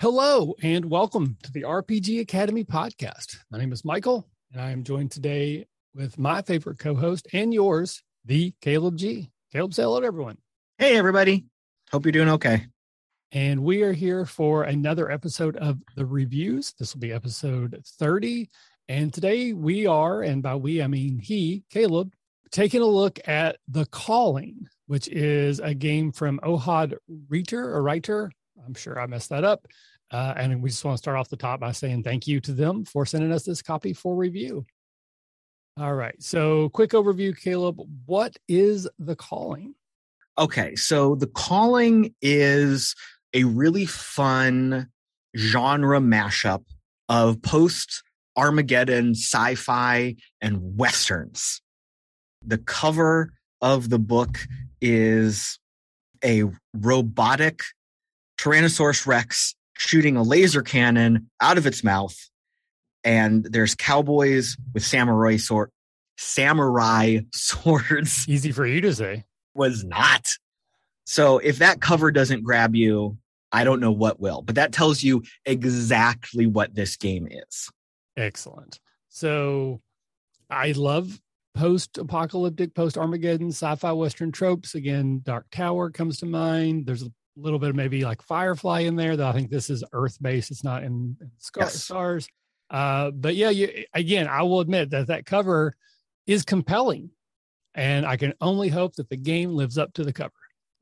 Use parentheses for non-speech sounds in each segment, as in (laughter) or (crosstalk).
Hello, and welcome to the RPG Academy podcast. My name is Michael, and I am joined today with my favorite co host and yours, the Caleb G. Caleb, say hello to everyone. Hey, everybody. Hope you're doing okay. And we are here for another episode of the reviews. This will be episode 30. And today we are, and by we, I mean he, Caleb, taking a look at The Calling, which is a game from Ohad Reiter or Reiter. I'm sure I messed that up. Uh, and we just want to start off the top by saying thank you to them for sending us this copy for review. All right. So, quick overview, Caleb. What is The Calling? Okay. So, The Calling is a really fun genre mashup of post Armageddon sci fi and westerns. The cover of the book is a robotic Tyrannosaurus Rex shooting a laser cannon out of its mouth. And there's cowboys with samurai sword, samurai (laughs) swords. Easy for you to say. Was not. So if that cover doesn't grab you, I don't know what will. But that tells you exactly what this game is. Excellent. So I love post apocalyptic, post Armageddon sci fi Western tropes. Again, Dark Tower comes to mind. There's a little bit of maybe like Firefly in there, though I think this is Earth based. It's not in, in Scar- yes. stars. Uh, but yeah, you, again, I will admit that that cover is compelling. And I can only hope that the game lives up to the cover.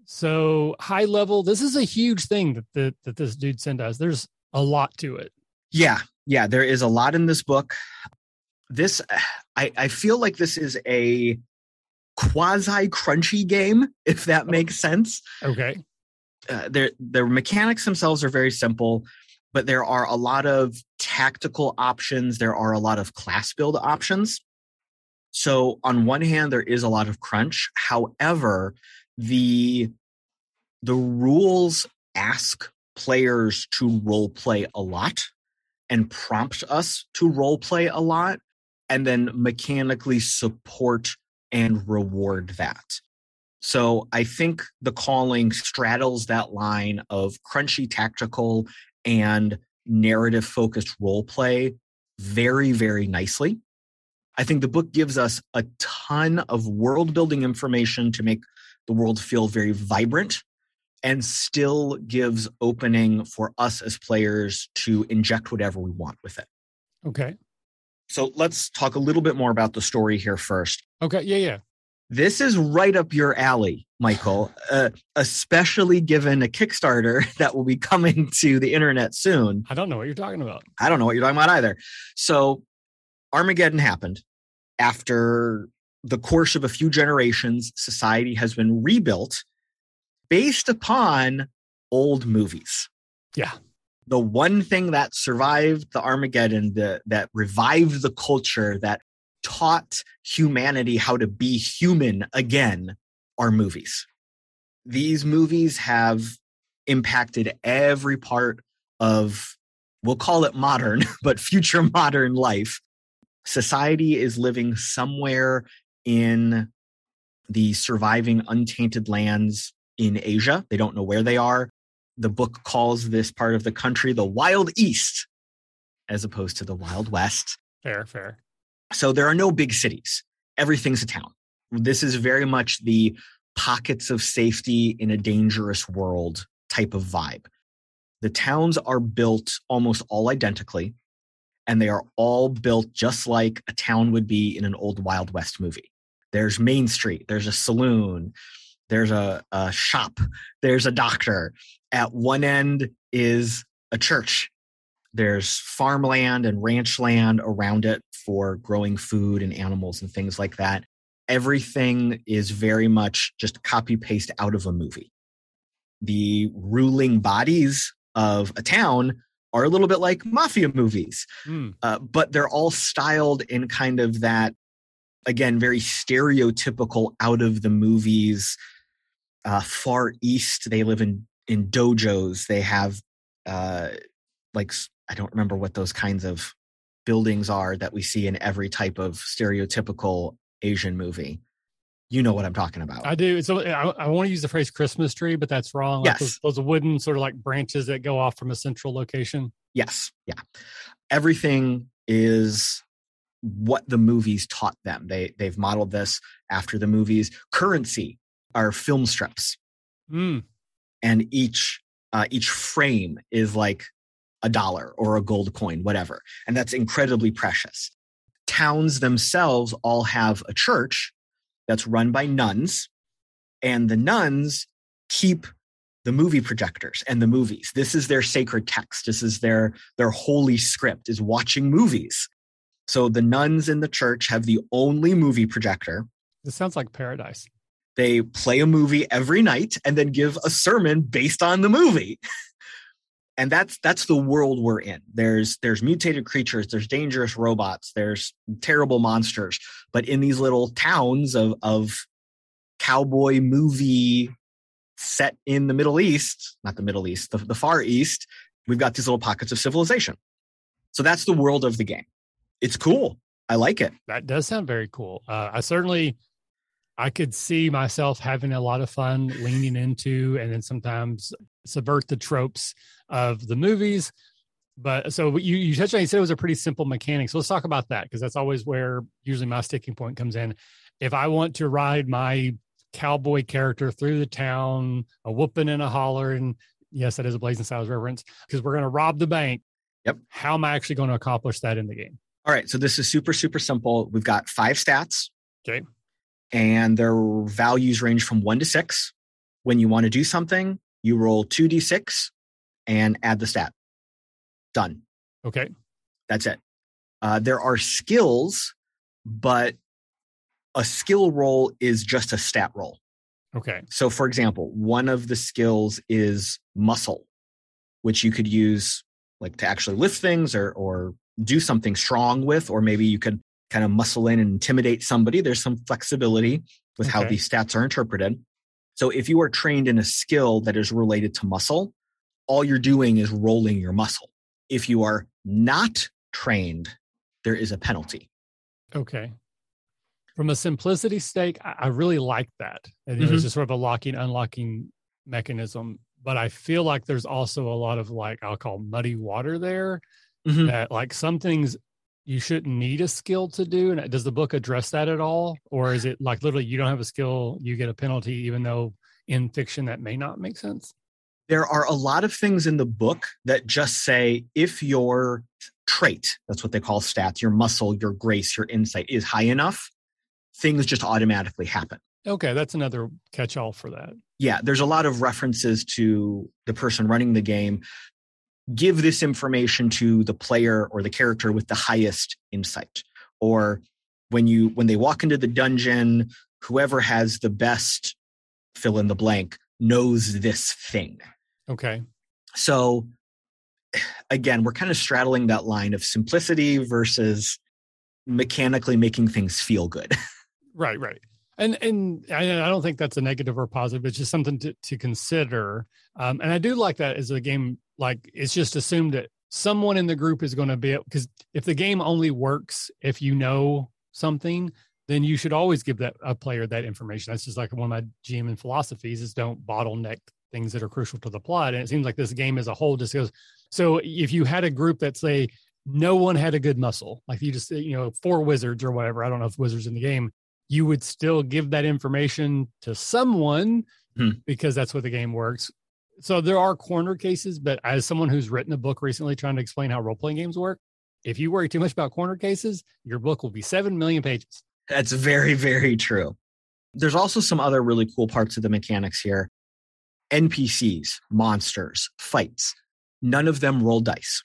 So high level, this is a huge thing that that, that this dude sent us. There's a lot to it. Yeah, yeah, there is a lot in this book. This, I, I feel like this is a quasi crunchy game, if that oh. makes sense. Okay. Uh, their their mechanics themselves are very simple, but there are a lot of tactical options. There are a lot of class build options. So on one hand, there is a lot of crunch. However, the the rules ask players to role play a lot and prompt us to role play a lot and then mechanically support and reward that. So I think the calling straddles that line of crunchy tactical and narrative focused role play very, very nicely. I think the book gives us a ton of world building information to make the world feel very vibrant and still gives opening for us as players to inject whatever we want with it. Okay. So let's talk a little bit more about the story here first. Okay. Yeah. Yeah. This is right up your alley, Michael, (sighs) uh, especially given a Kickstarter (laughs) that will be coming to the internet soon. I don't know what you're talking about. I don't know what you're talking about either. So, Armageddon happened after the course of a few generations, society has been rebuilt based upon old movies. Yeah. The one thing that survived the Armageddon, the, that revived the culture, that taught humanity how to be human again are movies. These movies have impacted every part of, we'll call it modern, (laughs) but future modern life. Society is living somewhere in the surviving untainted lands in Asia. They don't know where they are. The book calls this part of the country the Wild East, as opposed to the Wild West. Fair, fair. So there are no big cities. Everything's a town. This is very much the pockets of safety in a dangerous world type of vibe. The towns are built almost all identically, and they are all built just like a town would be in an old Wild West movie. There's Main Street, there's a saloon, there's a, a shop, there's a doctor. At one end is a church. There's farmland and ranch land around it for growing food and animals and things like that. Everything is very much just copy paste out of a movie. The ruling bodies of a town are a little bit like mafia movies, mm. uh, but they're all styled in kind of that, again, very stereotypical out of the movies uh, far east. They live in in dojos. They have uh, like I don't remember what those kinds of buildings are that we see in every type of stereotypical Asian movie. You know what I'm talking about. I do. So I, I want to use the phrase Christmas tree, but that's wrong. Like Yes. those, those wooden sort of like branches that go off from a central location. Yes. Yeah. Everything is what the movies taught them. They they've modeled this after the movies. Currency are film strips, Mm, and each uh, each frame is like a dollar or a gold coin, whatever, and that's incredibly precious. Towns themselves all have a church that's run by nuns, and the nuns keep the movie projectors and the movies. This is their sacred text. This is their their holy script is watching movies. So the nuns in the church have the only movie projector. this sounds like paradise. They play a movie every night and then give a sermon based on the movie. (laughs) And that's that's the world we're in. There's there's mutated creatures, there's dangerous robots, there's terrible monsters, but in these little towns of of cowboy movie set in the Middle East, not the Middle East, the, the Far East, we've got these little pockets of civilization. So that's the world of the game. It's cool. I like it. That does sound very cool. Uh, I certainly, I could see myself having a lot of fun leaning into, and then sometimes subvert the tropes of the movies. But so you you touched on, you said it was a pretty simple mechanic. So let's talk about that because that's always where usually my sticking point comes in. If I want to ride my cowboy character through the town, a whooping and a hollering, yes, that is a Blazing Saddles reference because we're going to rob the bank. Yep. How am I actually going to accomplish that in the game? All right. So this is super, super simple. We've got five stats. Okay. And their values range from one to six. When you want to do something, you roll 2d6 and add the stat. Done. Okay. That's it. Uh, there are skills, but a skill roll is just a stat roll. Okay. So, for example, one of the skills is muscle, which you could use like to actually lift things or or do something strong with, or maybe you could kind of muscle in and intimidate somebody. There's some flexibility with how these stats are interpreted. So, if you are trained in a skill that is related to muscle, all you're doing is rolling your muscle. If you are not trained, there is a penalty. Okay. From a simplicity stake, I, really like that. And Mm-hmm. It's just sort of a locking, unlocking mechanism. But I feel like there's also a lot of like I'll call muddy water there. Mhm. That like some things you shouldn't need a skill to do. And uh, does the book address that at all, or is it like literally you don't have a skill, you get a penalty, even though in fiction that may not make sense? there are a lot of things in the book that just say if your trait, that's what they call stats, your muscle, your grace, your insight is high enough, things just automatically happen. Okay, that's another catch-all for that. Yeah, there's a lot of references to the person running the game. Give this information to the player or the character with the highest insight. Or when you when they walk into the dungeon, whoever has the best fill in the blank knows this thing. Okay. So again, we're kind of straddling that line of simplicity versus mechanically making things feel good. (laughs) Right, right. And and I, I don't think that's a negative or positive. It's just something to, to consider. Um, and I do like that as a game. Like it's just assumed that someone in the group is going to be because if the game only works if you know something, then you should always give that a player that information. That's just like one of my GM and philosophies is don't bottleneck things that are crucial to the plot. And it seems like this game as a whole just goes. So if you had a group that say no one had a good muscle, like you just you know four wizards or whatever. I don't know if wizards in the game you would still give that information to someone Hmm. because that's what the game works. So there are corner cases, but as someone who's written a book recently trying to explain how role playing games work, if you worry too much about corner cases, your book will be 7 million pages. That's very, very true. There's also some other really cool parts of the mechanics here. NPCs, monsters, fights. None of them roll dice.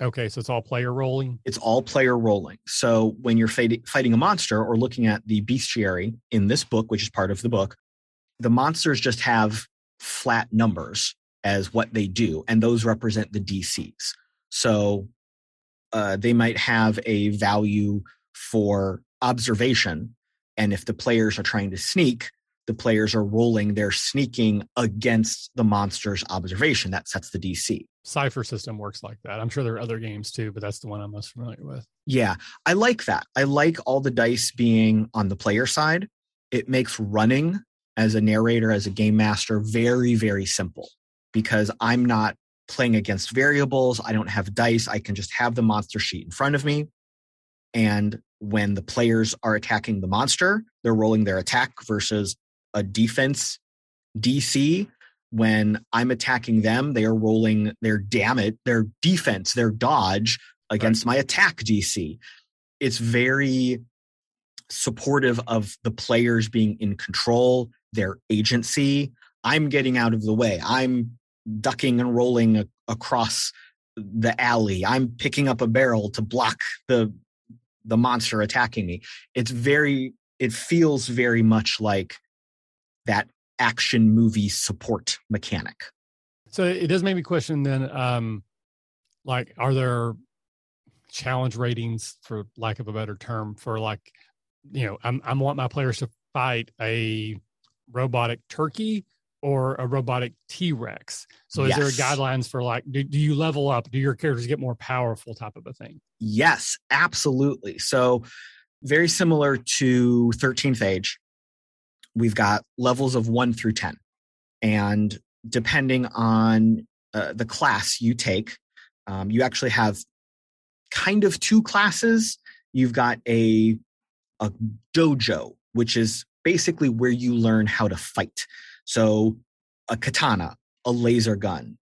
Okay, so it's all player rolling. It's all player rolling. So when you're fighting, fighting a monster or looking at the bestiary in this book, which is part of the book, the monsters just have flat numbers as what they do, and those represent the DCs. So uh, they might have a value for observation, and if the players are trying to sneak, the players are rolling their sneaking against the monster's observation. That sets the DC. Cypher System works like that. I'm sure there are other games too, but that's the one I'm most familiar with. Yeah, I like that. I like all the dice being on the player side. it makes running as a narrator, as a game master, very, very simple because I'm not playing against variables. I don't have dice. I can just have the monster sheet in front of me. And when the players are attacking the monster, they're rolling their attack versus a defense DC. When I'm attacking them, they are rolling their damage, their defense, their dodge against right. my attack DC. It's very supportive of the players being in control, their agency. I'm getting out of the way. I'm ducking and rolling a- across the alley. I'm picking up a barrel to block the the monster attacking me. It's very it feels very much like that action movie support mechanic. So it does make me question then um like are there challenge ratings for lack of a better term for like you know I'm I want my players to fight a robotic turkey or a robotic T-Rex. So yes. is there guidelines for like do, do you level up? Do your characters get more powerful type of a thing? Yes, absolutely. So very similar to 13th age. We've got levels of 1 through 10. And depending on uh, the class you take, um, you actually have kind of two classes. You've got a a dojo, which is basically where you learn how to fight. So a katana, a laser gun,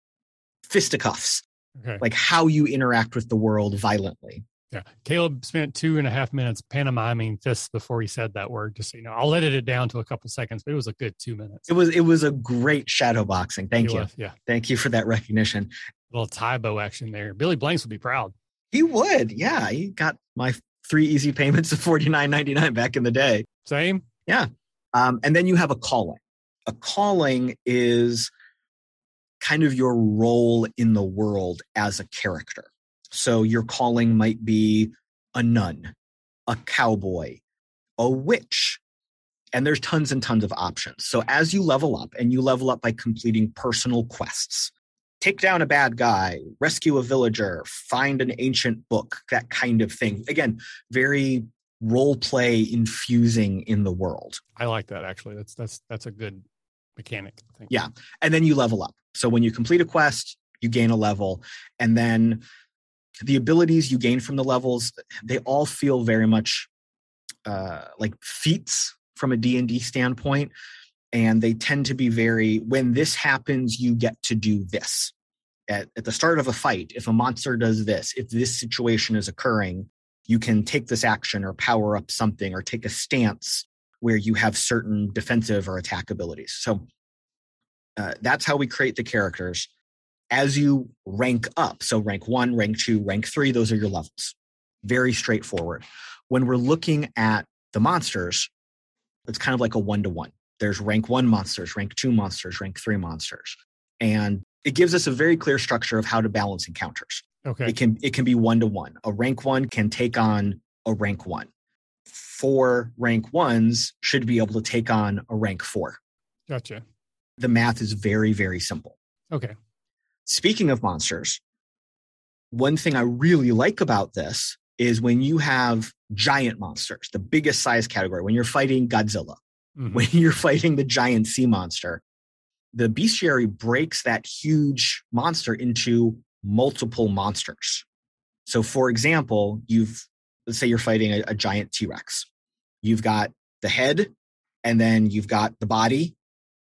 fisticuffs, okay. like how you interact with the world violently. Yeah. Caleb spent two and a half minutes pantomiming fists before he said that word. Just so you know, I'll edit it down to a couple seconds, but it was a good two minutes. It was it was a great shadow boxing. Thank it you. Was, yeah. Thank you for that recognition. A little Tae Bo action there. Billy Blanks would be proud. He would. Yeah. He got my three easy payments of forty nine ninety nine back in the day. Same. Yeah. Um, and then you have a calling a calling is kind of your role in the world as a character. So your calling might be a nun, a cowboy, a witch. And there's tons and tons of options. So as you level up, and you level up by completing personal quests, take down a bad guy, rescue a villager, find an ancient book, that kind of thing. Again, very role play infusing in the world. I like that actually. That's that's that's a good mechanic. Yeah. And then you level up. So when you complete a quest, you gain a level. And then the abilities you gain from the levels, they all feel very much uh, like feats from a D&D standpoint. And they tend to be very, when this happens, you get to do this. At, at the start of a fight, if a monster does this, if this situation is occurring, you can take this action or power up something or take a stance where you have certain defensive or attack abilities. So uh, that's how we create the characters. As you rank up, so rank one, rank two, rank three, those are your levels. Very straightforward. When we're looking at the monsters, it's kind of like a one to one. There's rank one monsters, rank two monsters, rank three monsters. And it gives us a very clear structure of how to balance encounters. Okay. It can it can be one to one. A rank one can take on a rank one four rank ones should be able to take on a rank four. Gotcha. The math is very, very simple. Okay. Speaking of monsters, one thing I really like about this is when you have giant monsters, the biggest size category, when you're fighting Godzilla, (laughs) mm-hmm. when you're fighting the giant sea monster, the bestiary breaks that huge monster into multiple monsters. So, for example, you've let's say you're fighting a, a giant T-Rex. You've got the head and then you've got the body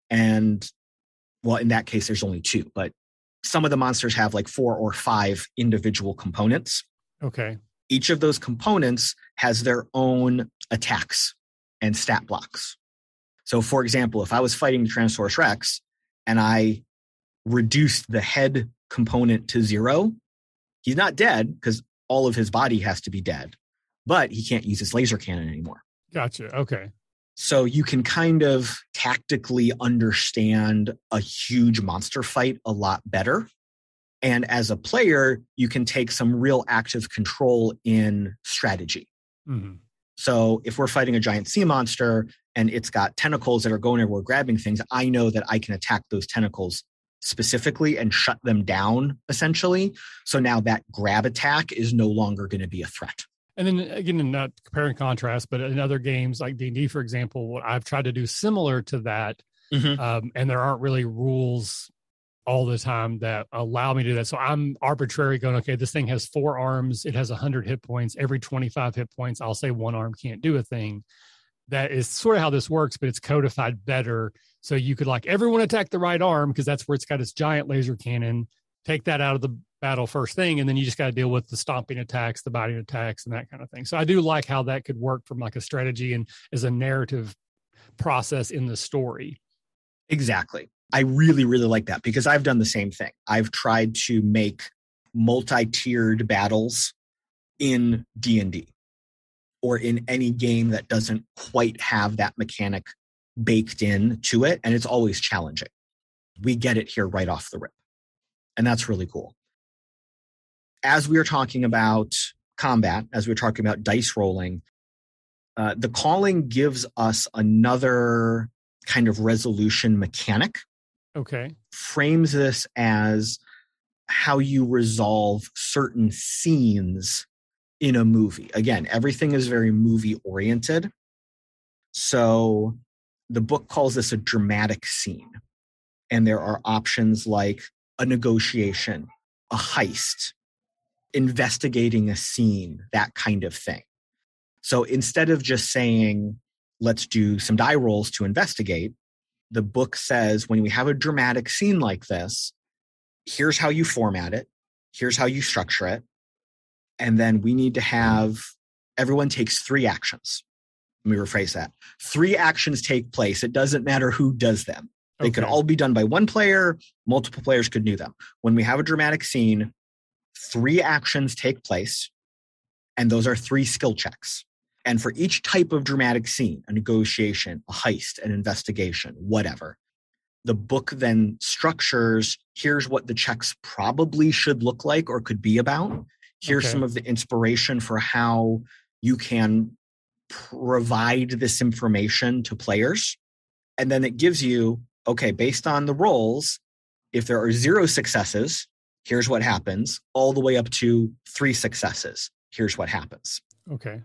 and well in that case there's only two but some of the monsters have like four or five individual components okay each of those components has their own attacks and stat blocks so for example if i was fighting the tyrannosaurus rex and i reduced the head component to zero he's not dead because all of his body has to be dead but he can't use his laser cannon anymore. Gotcha. Okay. So you can kind of tactically understand a huge monster fight a lot better. And as a player, you can take some real active control in strategy. Mm-hmm. So if we're fighting a giant sea monster and it's got tentacles that are going everywhere grabbing things, I know that I can attack those tentacles specifically and shut them down essentially. So now that grab attack is no longer going to be a threat. And then again, not compare and contrast, but in other games like D and D, for example, what I've tried to do similar to that, Mhm. um, and there aren't really rules all the time that allow me to do that. So I'm arbitrary going, okay, this thing has four arms, it has 100 hit points. Every 25 hit points, I'll say one arm can't do a thing. That is sort of how this works, but it's codified better. So you could like everyone attack the right arm because that's where it's got its giant laser cannon. Take that out of the battle first thing, and then you just got to deal with the stomping attacks, the biting attacks, and that kind of thing. So I do like how that could work from like a strategy and as a narrative process in the story. Exactly. I really, really like that because I've done the same thing. I've tried to make multi-tiered battles in D&D or in any game that doesn't quite have that mechanic baked in to it and it's always challenging. We get it here right off the rip. And that's really cool. As we are talking about combat, as we we're talking about dice rolling, uh, the calling gives us another kind of resolution mechanic Okay. frames this as how you resolve certain scenes in a movie. Again, everything is very movie oriented. So the book calls this a dramatic scene. And there are options like a negotiation, a heist, investigating a scene, that kind of thing. So instead of just saying, let's do some die rolls to investigate, the book says when we have a dramatic scene like this, here's how you format it, here's how you structure it. And then we need to have everyone takes three actions. Let me rephrase that. Three actions take place. It doesn't matter who does them. They could all be done by one player, multiple players could do them. When we have a dramatic scene, three actions take place, and those are three skill checks. And for each type of dramatic scene, a negotiation, a heist, an investigation, whatever, the book then structures here's what the checks probably should look like or could be about. Here's Okay. some of the inspiration for how you can provide this information to players. And then it gives you, okay, based on the roles, if there are zero successes, here's what happens, all the way up to three successes, here's what happens. Okay.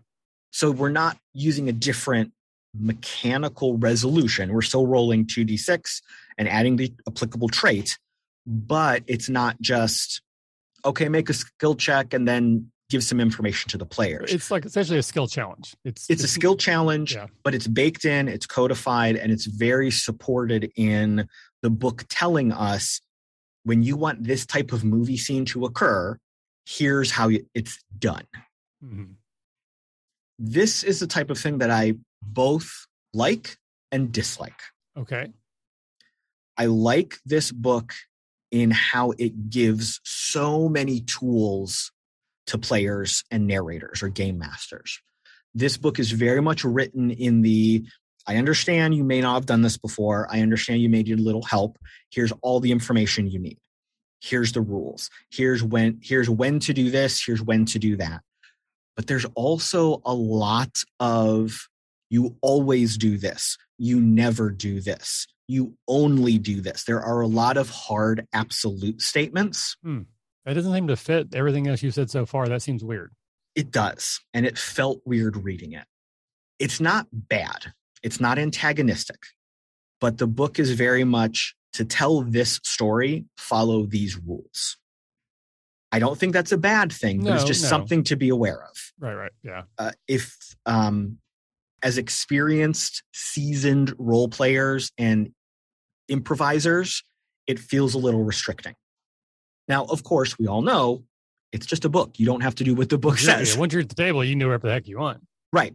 So we're not using a different mechanical resolution. We're still rolling 2d6 and adding the applicable trait, but it's not just, okay, make a skill check and then give some information to the players. It's like essentially a skill challenge. It's It's a skill challenge, Yeah. but it's baked in, it's codified, and it's very supported in the book telling us when you want this type of movie scene to occur, here's how it's done. Mhm. This is the type of thing that I both like and dislike. Okay. I like this book in how it gives so many tools to players and narrators or game masters. This book is very much written in the I understand you may not have done this before. I understand you may need a little help. Here's all the information you need. Here's the rules. Here's when here's when to do this, here's when to do that. But there's also a lot of you always do this. You never do this. You only do this. There are a lot of hard absolute statements. That doesn't seem to fit everything else you said so far. That seems weird. It does. And it felt weird reading it. It's not bad, it's not antagonistic, but the book is very much to tell this story, follow these rules. I don't think that's a bad thing, but it's just no. something to be aware of. Right. Right. Yeah. uh, if um, as experienced, seasoned role players and improvisers, it feels a little restricting. Now, of course, we all know it's just a book. You don't have to do what the book says. Once you're at the table, you can do whatever the heck you want. Right.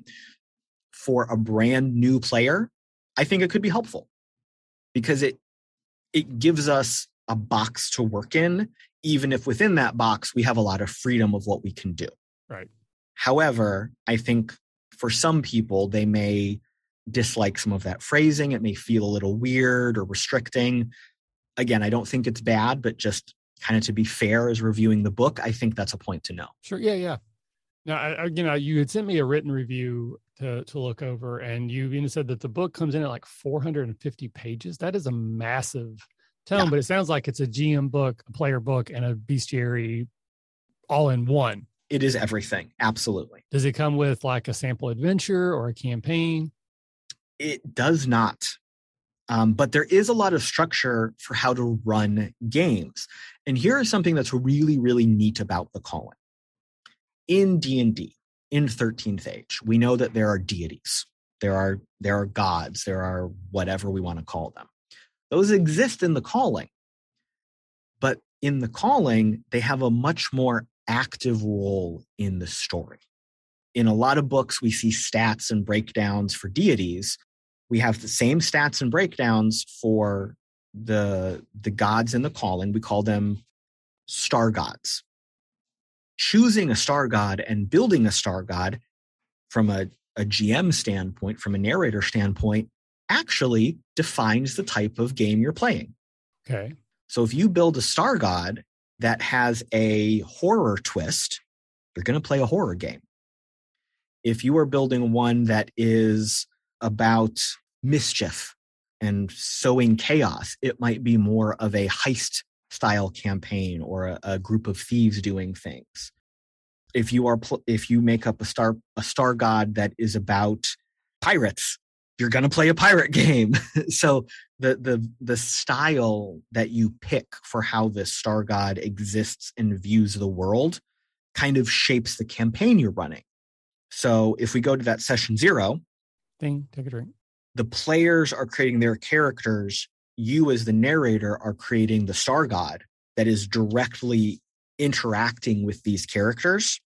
For a brand new player, I think it could be helpful because it it gives us a box to work in, even if within that box we have a lot of freedom of what we can do. Right. However, I think for some people they may dislike some of that phrasing. It may feel a little weird or restricting. Again, I don't think it's bad, but just kind of to be fair as reviewing the book, I think that's a point to know. Sure. Yeah. Yeah. Now, I, you know, you had sent me a written review to to look over, and you even said that the book comes in at like 450 pages. That is a massive tome, Yeah. but it sounds like it's a GM book, a player book, and a bestiary all in one. It is everything. Absolutely. Does it come with like a sample adventure or a campaign? It does not. Um, but there is a lot of structure for how to run games. And here is something that's really, really neat about the calling. In D&D, in 13th Age, we know that there are deities. There are there are gods, there are whatever we want to call them. Those exist in the calling. But in the calling, they have a much more active role in the story. In a lot of books, we see stats and breakdowns for deities. We have the same stats and breakdowns for the, the gods in the calling. We call them star gods. Choosing a star god and building a star god from a, a GM standpoint, from a narrator standpoint, actually defines the type of game you're playing. Okay. So if you build a star god that has a horror twist, you're going to play a horror game. If you are building one that is about mischief and sowing chaos, it might be more of a heist style campaign or a, a group of thieves doing things. If you are pl- if you make up a star a star god that is about pirates, you're going to play a pirate (laughs) game. so the the the style that you pick for how the star god exists and views the world kind of shapes the campaign you're running. So if we go to that session 0, thing, take a drink. The players are creating their characters, you as the narrator are creating the star god that is directly interacting with these characters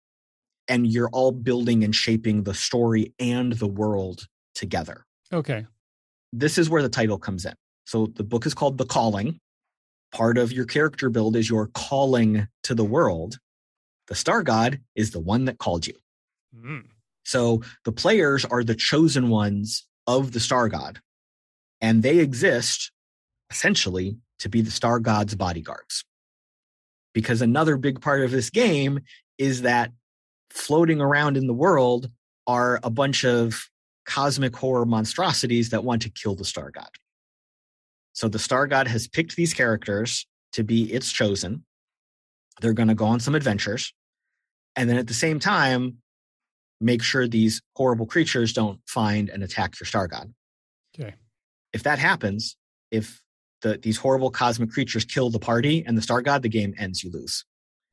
and you're all building and shaping the story and the world together. Okay. This is where the title comes in. So the book is called The Calling. Part of your character build is your calling to the world. The star god is the one that called you. Mm. So the players are the chosen ones of the star god, and they exist essentially to be the star god's bodyguards. Because another big part of this game is that floating around in the world are a bunch of cosmic horror monstrosities that want to kill the star god. So the star god has picked these characters to be its chosen. They're going to go on some adventures. And then at the same time, make sure these horrible creatures don't find and attack your star god. Okay. If that happens, if the, these horrible cosmic creatures kill the party and the star god, the game ends, you lose.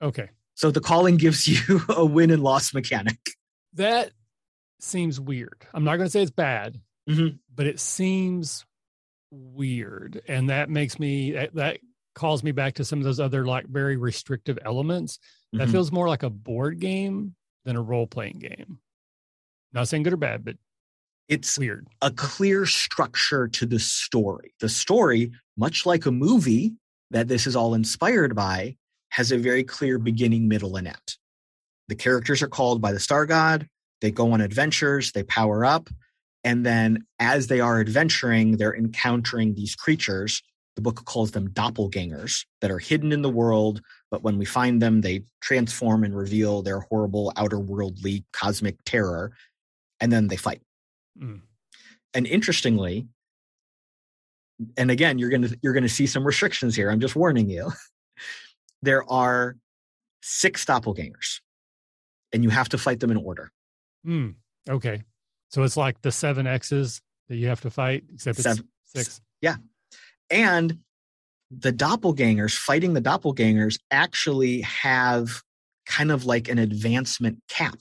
Okay. So the calling gives (laughs) you a win and loss mechanic. That seems weird. I'm not going to say it's bad, mm-hmm. but it seems weird, and that makes me that, that calls me back to some of those other like very restrictive elements. That mm-hmm. feels more like a board game than a role playing game. Not saying good or bad, but it's weird. A clear structure to the story. The story, much like a movie that this is all inspired by, has a very clear beginning, middle, and end. The characters are called by the star god. They go on adventures, they power up, and then as they are adventuring, they're encountering these creatures. The book calls them doppelgangers that are hidden in the world, but when we find them, they transform and reveal their horrible outer worldly cosmic terror, and then they fight. Mm. And interestingly, and again, you're gonna you're gonna see some restrictions here. I'm just warning you. (laughs) there are six doppelgangers, and you have to fight them in order. Mm, okay. So it's like the seven X's that you have to fight, except it's seven, six. Yeah. And the doppelgangers, fighting the doppelgangers, actually have kind of like an advancement cap.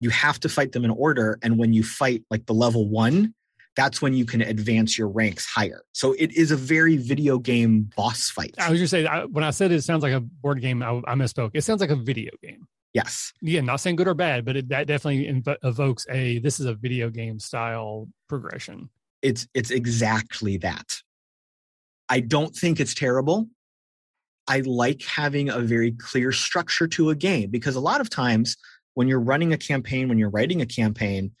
You have to fight them in order. And when you fight like the level one, that's when you can advance your ranks higher. So it is a very video game boss fight. I was just saying, when I said it sounds like a board game, I, I misspoke. It sounds like a video game. Yes. Yeah, not saying good or bad, but it, that definitely inv- evokes a this is a video game style progression. It's it's exactly that. I don't think it's terrible. I like having a very clear structure to a game because a lot of times when you're running a campaign, when you're writing a campaign,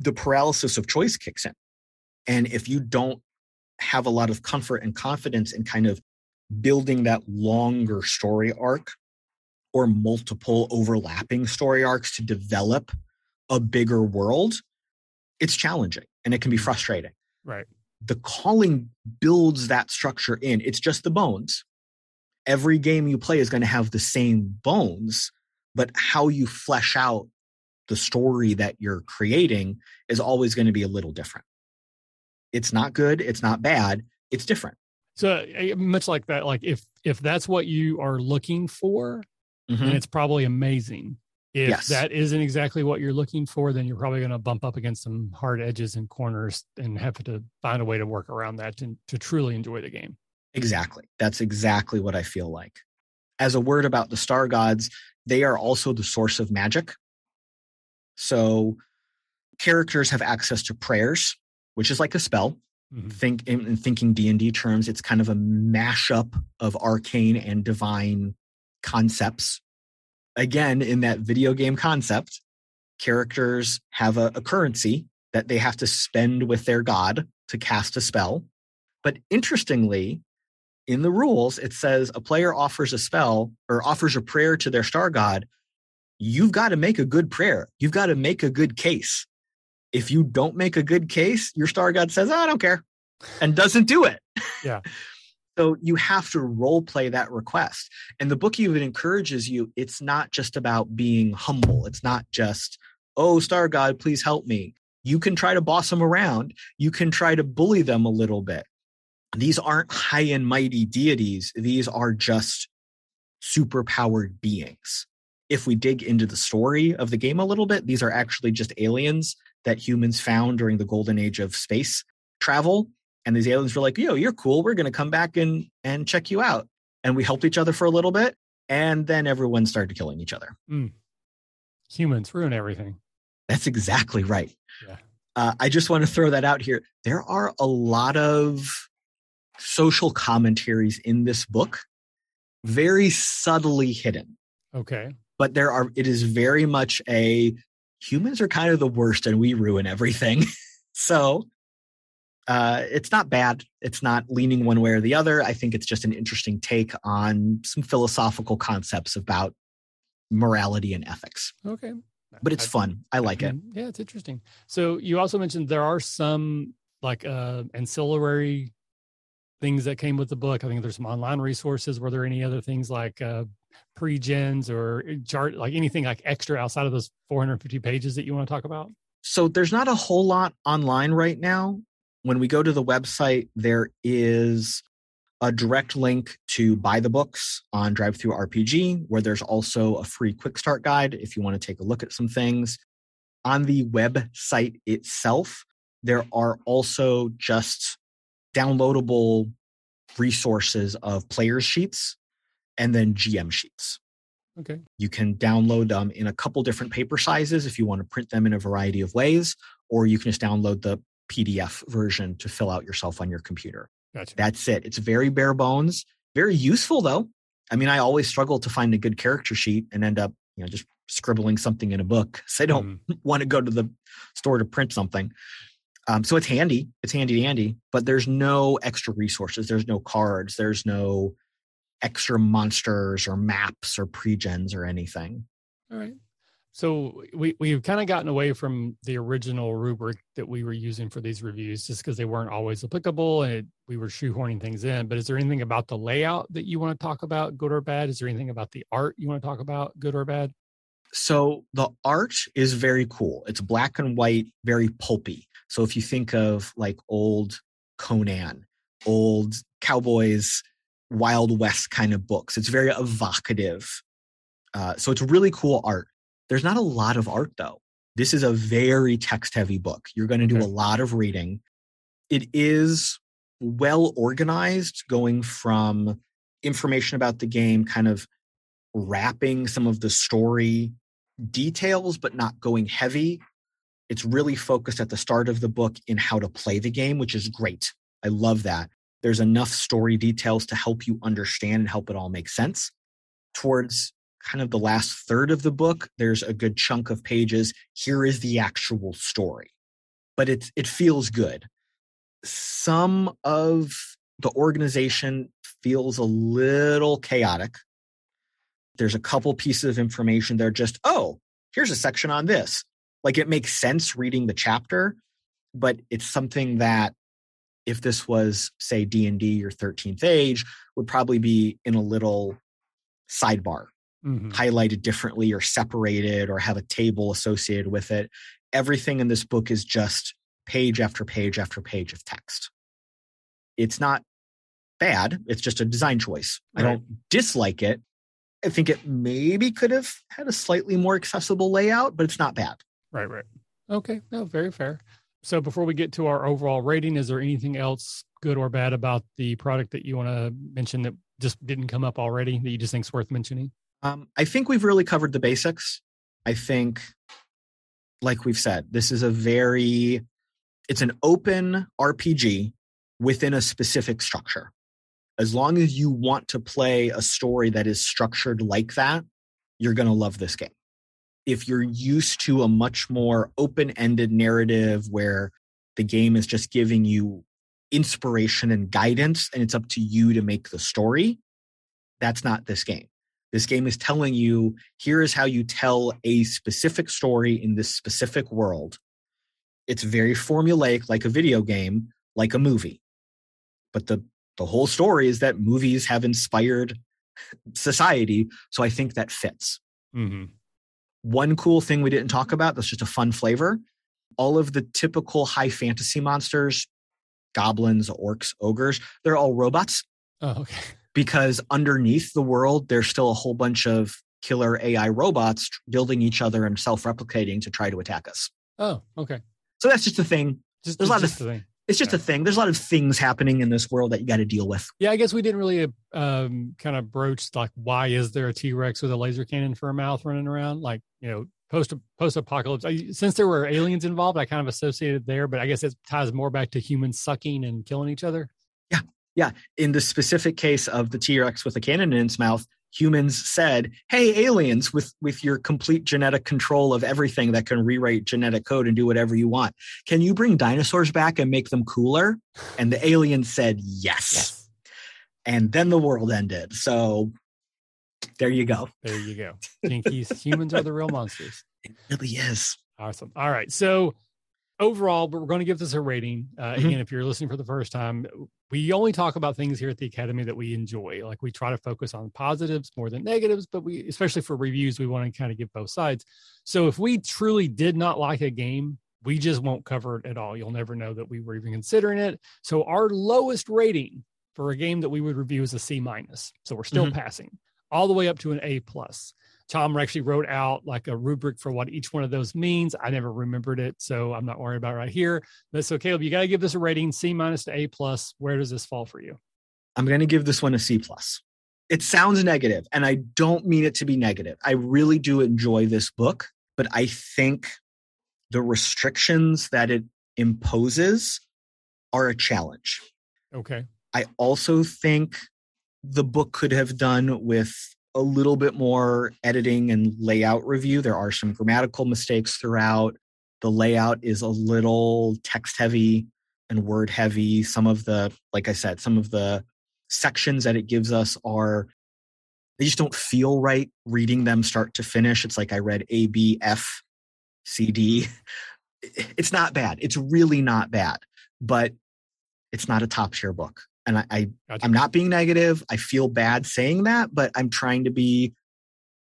the paralysis of choice kicks in. And if you don't have a lot of comfort and confidence in kind of building that longer story arc or multiple overlapping story arcs to develop a bigger world, it's challenging and it can be mm. frustrating. Right. The calling builds that structure in. It's just the bones. Every game you play is going to have the same bones, but how you flesh out the story that you're creating is always going to be a little different. It's not good, it's not bad, it's different. So eh, much like that, like if if that's what you are looking for, Mhm. then it's probably amazing. If Yes. that isn't exactly what you're looking for, then you're probably going to bump up against some hard edges and corners and have to find a way to work around that to, to truly enjoy the game. Exactly. That's exactly what I feel like. As a word about the star gods, they are also the source of magic. So characters have access to prayers, which is like a spell. Mhm. Think in, in thinking D&D terms, it's kind of a mashup of arcane and divine concepts. Again, in that video game concept, characters have a, a currency that they have to spend with their god to cast a spell. But interestingly, in the rules, it says a player offers a spell or offers a prayer to their star god. You've got to make a good prayer. You've got to make a good case. If you don't make a good case, your star god says, "Oh, I don't care and doesn't do it. Yeah. (laughs) so you have to role play that request. And the book even encourages you, it's not just about being humble. It's not just, oh, star god, please help me. You can try to boss them around. You can try to bully them a little bit. These aren't high and mighty deities. These are just super powered beings. If we dig into the story of the game a little bit, these are actually just aliens that humans found during the golden age of space travel. And these aliens were like, yo, you're cool. We're going to come back and, and check you out. And we helped each other for a little bit. And then everyone started killing each other. Humans ruin everything. That's exactly right. Yeah. Uh, I just want to throw that out here. There are a lot of social commentaries in this book, very subtly hidden. Okay. But there are, it is very much a humans are kind of the worst and we ruin everything. (laughs) so uh, it's not bad. It's not leaning one way or the other. I think it's just an interesting take on some philosophical concepts about morality and ethics. Okay. But it's I- fun. I like it. Mm, Yeah, it's interesting. So you also mentioned there are some like uh ancillary things that came with the book. I think there's some online resources. Were there any other things like uh pre-gens or chart like anything like extra outside of those 450 pages that you want to talk about? So there's not a whole lot online right now. When we go to the website, there is a direct link to buy the books on DriveThruRPG, where there's also a free quick start guide if you want to take a look at some things. On the website itself, there are also just downloadable resources of players sheets and then GM sheets. Okay. You can download them in a couple different paper sizes if you want to print them in a variety of ways, or you can just download the PDF version to fill out yourself on your computer. Gotcha. That's it. It's very bare bones, very useful though. I mean, I always struggle to find a good character sheet and end up, you know, just scribbling something in a book. So I don't Mm, want to go to the store to print something. Um, so it's handy. It's handy dandy, but there's no extra resources. There's no cards. There's no extra monsters or maps or pregens or anything. all right. So we we've kind of gotten away from the original rubric that we were using for these reviews just because they weren't always applicable and it, we were shoehorning things in. But is there anything about the layout that you want to talk about, good or bad? Is there anything about the art you want to talk about, good or bad? So the art is very cool. It's black and white, very pulpy. So if you think of like old Conan, old cowboys, Wild West kind of books, it's very evocative. Uh, so it's really cool art. There's not a lot of art though. This is a very text heavy book. You're going to do Okay. a lot of reading. It is well organized, going from information about the game, kind of wrapping some of the story details, but not going heavy. It's really focused at the start of the book in how to play the game, which is great. I love that. There's enough story details to help you understand and help it all make sense. Towards kind of the last third of the book, there's a good chunk of pages. Here is the actual story, but it, it feels good. Some of the organization feels a little chaotic there's a couple pieces of information they're just oh here's a section on this like it makes sense reading the chapter but it's something that if this was say d&d or 13th age would probably be in a little sidebar mm-hmm. highlighted differently or separated or have a table associated with it. Everything in this book is just page after page after page of text. It's not bad, it's just a design choice. Right. I don't dislike it. I think it maybe could have had a slightly more accessible layout, but it's not bad. Right, right. Okay, no, very fair. So before we get to our overall rating, is there anything else good or bad about the product that you want to mention that just didn't come up already that you just think is worth mentioning? Um, I think we've really covered the basics. I think, like we've said, this is a very, it's an open RPG within a specific structure. As long as you want to play a story that is structured like that, you're going to love this game. If you're used to a much more open ended narrative where the game is just giving you inspiration and guidance and it's up to you to make the story, that's not this game. This game is telling you here is how you tell a specific story in this specific world. It's very formulaic, like a video game, like a movie. But the, the whole story is that movies have inspired society. So I think that fits. Mm-hmm. One cool thing we didn't talk about that's just a fun flavor all of the typical high fantasy monsters goblins, orcs, ogres, they're all robots. Oh, okay because underneath the world, there's still a whole bunch of killer AI robots building each other and self-replicating to try to attack us. Oh, okay. So that's just a thing. Just, There's a lot of thing. It's just yeah. a thing. There's a lot of things happening in this world that you got to deal with. Yeah, I guess we didn't really um, kind of broach like why is there a T Rex with a laser cannon for a mouth running around? Like you know, post post apocalypse. Since there were aliens involved, I kind of associated there, but I guess it ties more back to humans sucking and killing each other. Yeah, yeah, in the specific case of the T-Rex with a cannon in its mouth, humans said, "Hey, aliens, with with your complete genetic control of everything that can rewrite genetic code and do whatever you want, can you bring dinosaurs back and make them cooler?" And the aliens said, "Yes." yes. And then the world ended. So there you go. There you go. (laughs) Jinkies, humans are the real monsters. It really is. Awesome. All right. So overall, but we're going to give this a rating. Uh, mm-hmm. Again, if you're listening for the first time, we only talk about things here at the Academy that we enjoy. Like we try to focus on positives more than negatives, but we, especially for reviews, we want to kind of give both sides. So if we truly did not like a game, we just won't cover it at all. You'll never know that we were even considering it. So our lowest rating for a game that we would review is a C minus. So we're still mm-hmm. passing all the way up to an A plus. Tom actually wrote out like a rubric for what each one of those means. I never remembered it, so I'm not worried about it right here. But so, Caleb, you got to give this a rating C minus to A plus. Where does this fall for you? I'm going to give this one a C plus. It sounds negative, and I don't mean it to be negative. I really do enjoy this book, but I think the restrictions that it imposes are a challenge. Okay. I also think the book could have done with a little bit more editing and layout review. There are some grammatical mistakes throughout. The layout is a little text heavy and word heavy. Some of the, like I said, some of the sections that it gives us are, they just don't feel right reading them start to finish. It's like I read A, B, F, C, D. (laughs) It's not bad. It's really not bad, but it's not a top tier book and I, I gotcha. I'm not being negative. I feel bad saying that, but I'm trying to be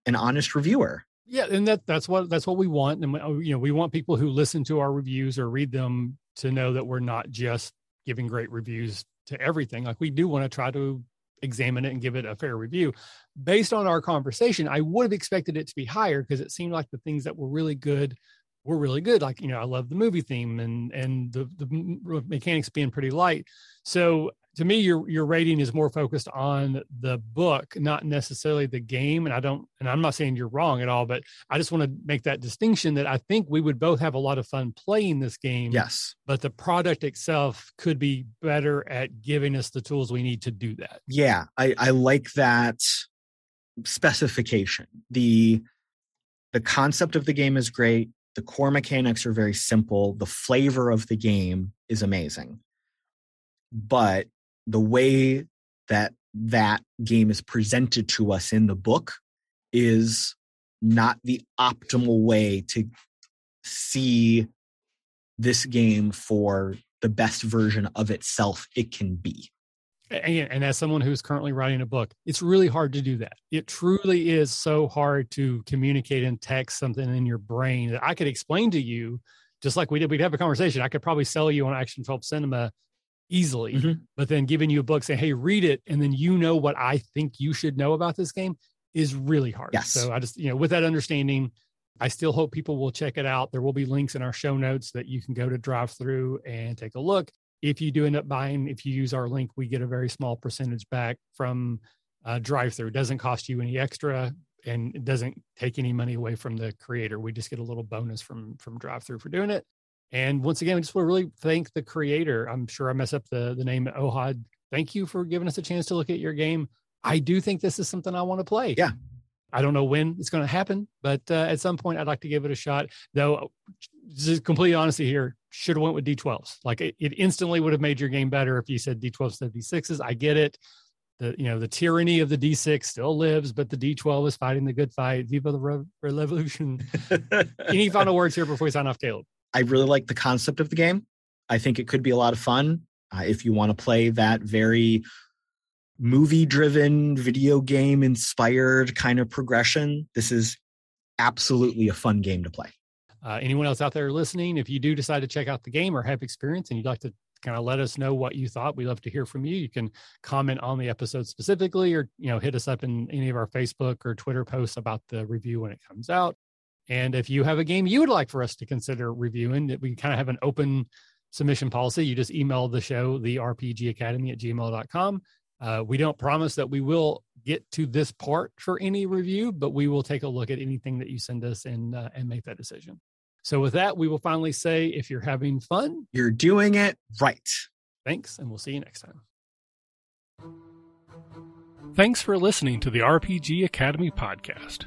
an honest reviewer. Yeah, and that that's what that's what we want, and uh, you know we want people who listen to our reviews or read them to know that we're not just giving great reviews to everything. Like we do want to try to examine it and give it a fair review. Based on our conversation, I would have expected it to be higher because it seemed like the things that were really good were really good. Like you know, I love the movie theme and and the the mechanics being pretty light. So to me your your rating is more focused on the book not necessarily the game. And i don't and i'm not saying you're wrong at all but i just want to make that distinction that i think we would both have a lot of fun playing this game yes. but the product itself could be better at giving us the tools we need to do that. Yeah i i like that specification. The the concept of the game is great. The core mechanics are very simple. The flavor of the game is amazing. But the way that that game is presented to us in the book is not the optimal way to see this game for the best version of itself it can be. And, and as someone who's currently writing a book, it's really hard to do that. It truly is so hard to communicate in text something in your brain that I could explain to you, just like we did. We'd have a conversation. I could probably sell you on Action 12 Cinema easily, mm-hmm. but then giving you a book saying, hey, read it. And then you know what I think you should know about this game is really hard. Yes. So I just, you know, with that understanding, I still hope people will check it out. There will be links in our show notes that you can go to DriveThru and take a look. If you do end up buying, if you use our link, we get a very small percentage back from uh, DriveThru. It doesn't cost you any extra and it doesn't take any money away from the creator. We just get a little bonus from from DriveThru for doing it. And once again, I just want to really thank the creator. I'm sure I mess up the the name Ohad. Thank you for giving us a chance to look at your game. I do think this is something I want to play. Yeah. I don't know when it's going to happen, but uh, at some point I'd like to give it a shot. Though, just complete honesty here, should have went with D12s. Like it, it, instantly would have made your game better if you said D12 instead of D6s. I get it. The you know the tyranny of the D6 still lives, but the D12 is fighting the good fight. Viva the re- revolution! (laughs) Any final words here before we sign off, Caleb? I really like the concept of the game. I think it could be a lot of fun uh, if you want to play that very movie driven, video game inspired kind of progression. This is absolutely a fun game to play. Uh, anyone else out there listening, if you do decide to check out the game or have experience and you'd like to kind of let us know what you thought, we'd love to hear from you. You can comment on the episode specifically or, you know, hit us up in any of our Facebook or Twitter posts about the review when it comes out. And if you have a game you would like for us to consider reviewing, that we kind of have an open submission policy, you just email the show, the RPG Academy at gmail.com. Uh, we don't promise that we will get to this part for any review, but we will take a look at anything that you send us and uh, and make that decision. So with that, we will finally say, if you're having fun, you're doing it right. Thanks, and we'll see you next time. Thanks for listening to the RPG Academy podcast.